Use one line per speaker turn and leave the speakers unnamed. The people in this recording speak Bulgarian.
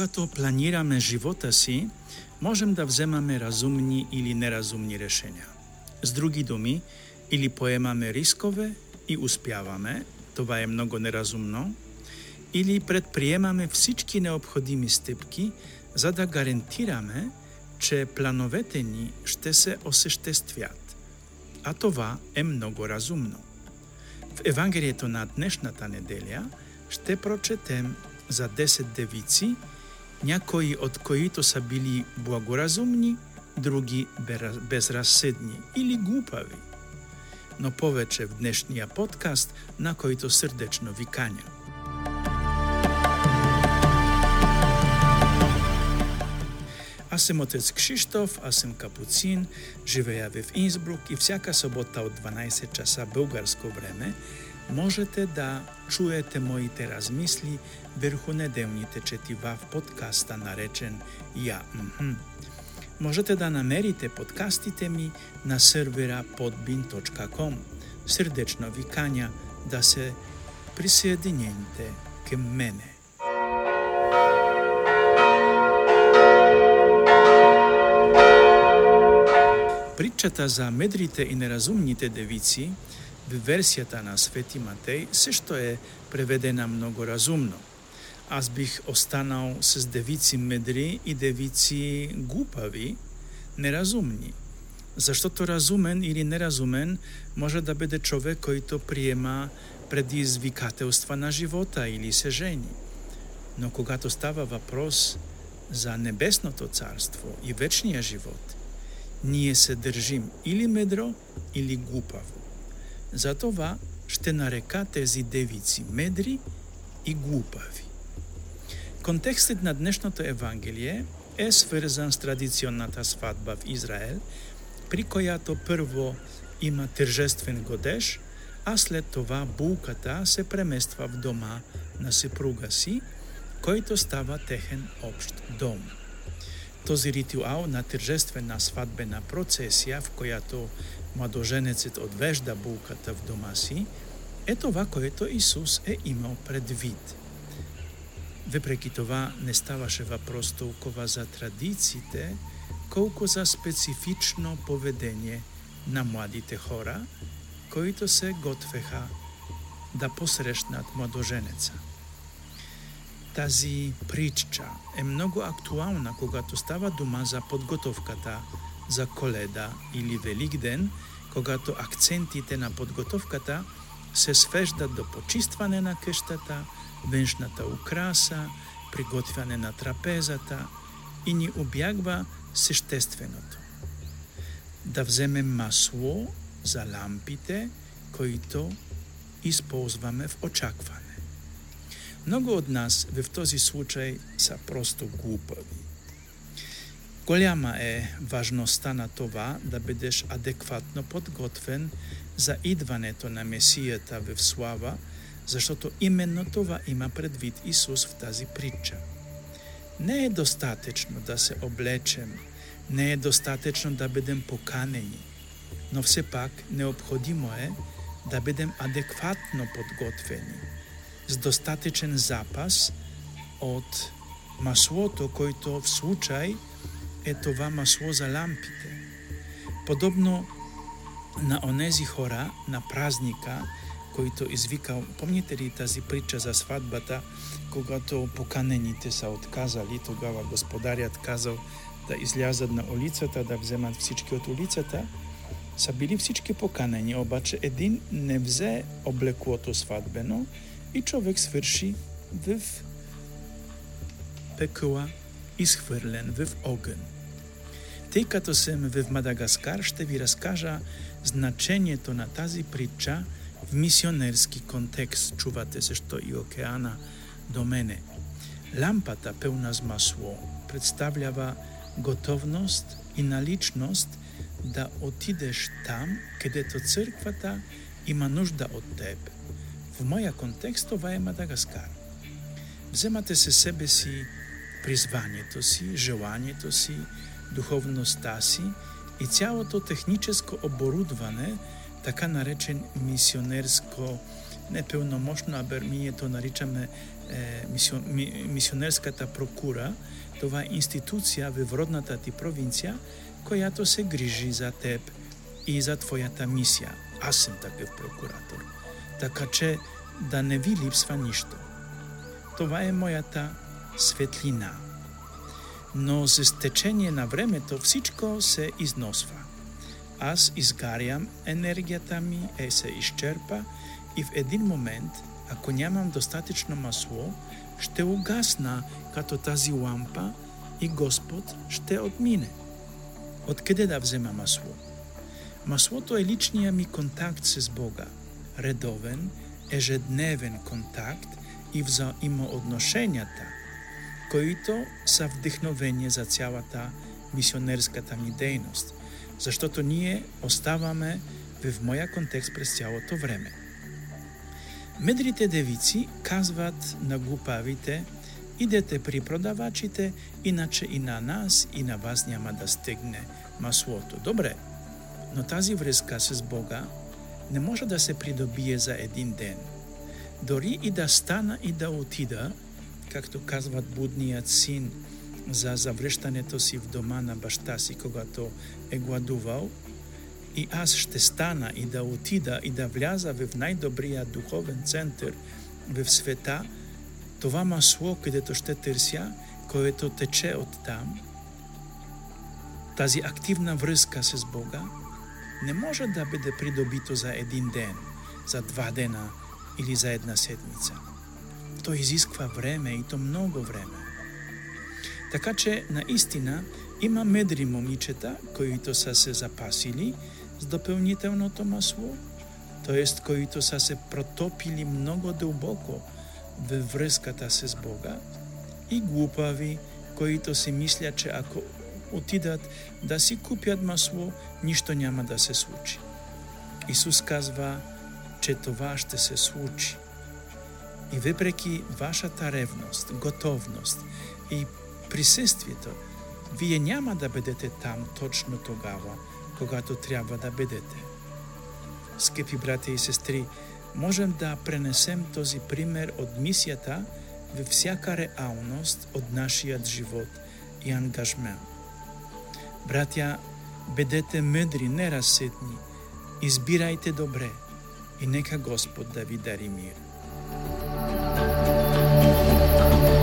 Когато планираме живота си, можем да вземаме разумни или неразумни решения. С други думи, или поемаме рискове и успяваме, това е много неразумно, или предприемаме всички необходими стъпки, за да гарантираме, че плановете ни ще се осъществят. А това е много разумно. В Евангелието на днешната неделя ще прочетем за 10 девици, някои от които са били благоразумни, други безразсъдни или глупави. Но повече в днешния подкаст, на който сърдечно ви каня. Аз съм отец Кшиштоф, аз съм капуцин, живея в Инсбрук и всяка събота от 12 часа българско време можете да чуете моите размисли върху неделните четива в подкаста, наречен Я. Мхм. Можете да намерите подкастите ми на сервера podbin.com. Сърдечно ви каня да се присъедините към мене. Притчата за медрите и неразумните девици версията на Свети Матей също е преведена много разумно. Аз бих останал с девици медри и девици глупави, неразумни. Защото разумен или неразумен може да бъде човек, който приема предизвикателства на живота или се жени. Но когато става въпрос за небесното царство и вечния живот, ние се държим или медро, или глупаво. Затова ще нарека тези девици медри и глупави. Контекстът на днешното Евангелие е свързан с традиционната сватба в Израел, при която първо има тържествен годеж, а след това булката се премества в дома на съпруга си, който става техен общ дом. Този ритуал на тържествена сватбена процесия, в която младоженецът отвежда булката в дома си, е това, което Исус е имал предвид. Въпреки това не ставаше въпрос толкова за традициите, колко за специфично поведение на младите хора, които се готвеха да посрещнат младоженеца. Тази притча е много актуална, когато става дума за подготовката за Коледа или Великден, когато акцентите на подготовката се свеждат до почистване на къщата, външната украса, приготвяне на трапезата и ни обягва същественото. Да вземем масло за лампите, които използваме в очакване. Много от нас в този случай са просто глупави. Голяма е важността на това да бъдеш адекватно подготвен за идването на Месията в слава, защото именно това има предвид Исус в тази притча. Не е достатъчно да се облечем, не е достатъчно да бъдем поканени, но все пак необходимо е да бъдем адекватно подготвени, с достатъчен запас от маслото, който в случай – това масло за лампите. Подобно на онези хора на празника, който извикал, помните ли тази притча за сватбата, когато поканените са отказали, тогава господарят казал да излязат на улицата, да вземат всички от улицата, са били всички поканени, обаче един не взе облеклото сватбено и човек свърши в пекла изхвърлен в огън. Тъй като съм в Мадагаскар, ще ви разкажа значението на тази притча в мисионерски контекст. Чувате също и океана до мене. Лампата, пълна с масло, представлява готовност и наличност да отидеш там, където църквата има нужда от теб. В моя контекст това е Мадагаскар. Вземате се себе си призванието си, желанието си, духовността си и цялото техническо оборудване, така наречен мисионерско непълномощно, абе ние то наричаме е, мисион, ми, мисионерската прокура, това е институция в родната ти провинция, която се грижи за теб и за твоята мисия. Аз съм такъв прокуратор. Така че да не ви липсва нищо. Това е моята светлина. Но с течение на времето всичко се износва. Аз изгарям енергията ми, е се изчерпа и в един момент, ако нямам достатъчно масло, ще угасна като тази лампа и Господ ще отмине. Откъде да взема масло? Маслото е личния ми контакт с Бога. Редовен, ежедневен контакт и взаимоотношенията, които са вдъхновение за цялата мисионерската ми дейност, защото ние оставаме в моя контекст през цялото време. Медрите девици казват на глупавите, идете при продавачите, иначе и на нас, и на вас няма да стигне маслото. Добре, но тази връзка с Бога не може да се придобие за един ден. Дори и да стана и да отида, както казват будният син за завръщането си в дома на баща си, когато е гладувал, и аз ще стана и да отида и да вляза в най-добрия духовен център в света, това масло, където ще търся, което тече от там, тази активна връзка с Бога, не може да бъде придобито за един ден, за два дена или за една седмица. То изисква време и то много време. Така че наистина има медри момичета, които са се запасили с допълнителното масло, т.е. които са се протопили много дълбоко във връзката с Бога и глупави, които си мислят, че ако отидат да си купят масло, нищо няма да се случи. Исус казва, че това ще се случи. И въпреки вашата ревност, готовност и присъствието, вие няма да бъдете там точно тогава, когато трябва да бъдете. Скъпи брати и сестри, можем да пренесем този пример от мисията във всяка реалност от нашият живот и ангажмент. Братя, бъдете мъдри, неразсетни, избирайте добре и нека Господ да ви дари мир. thank you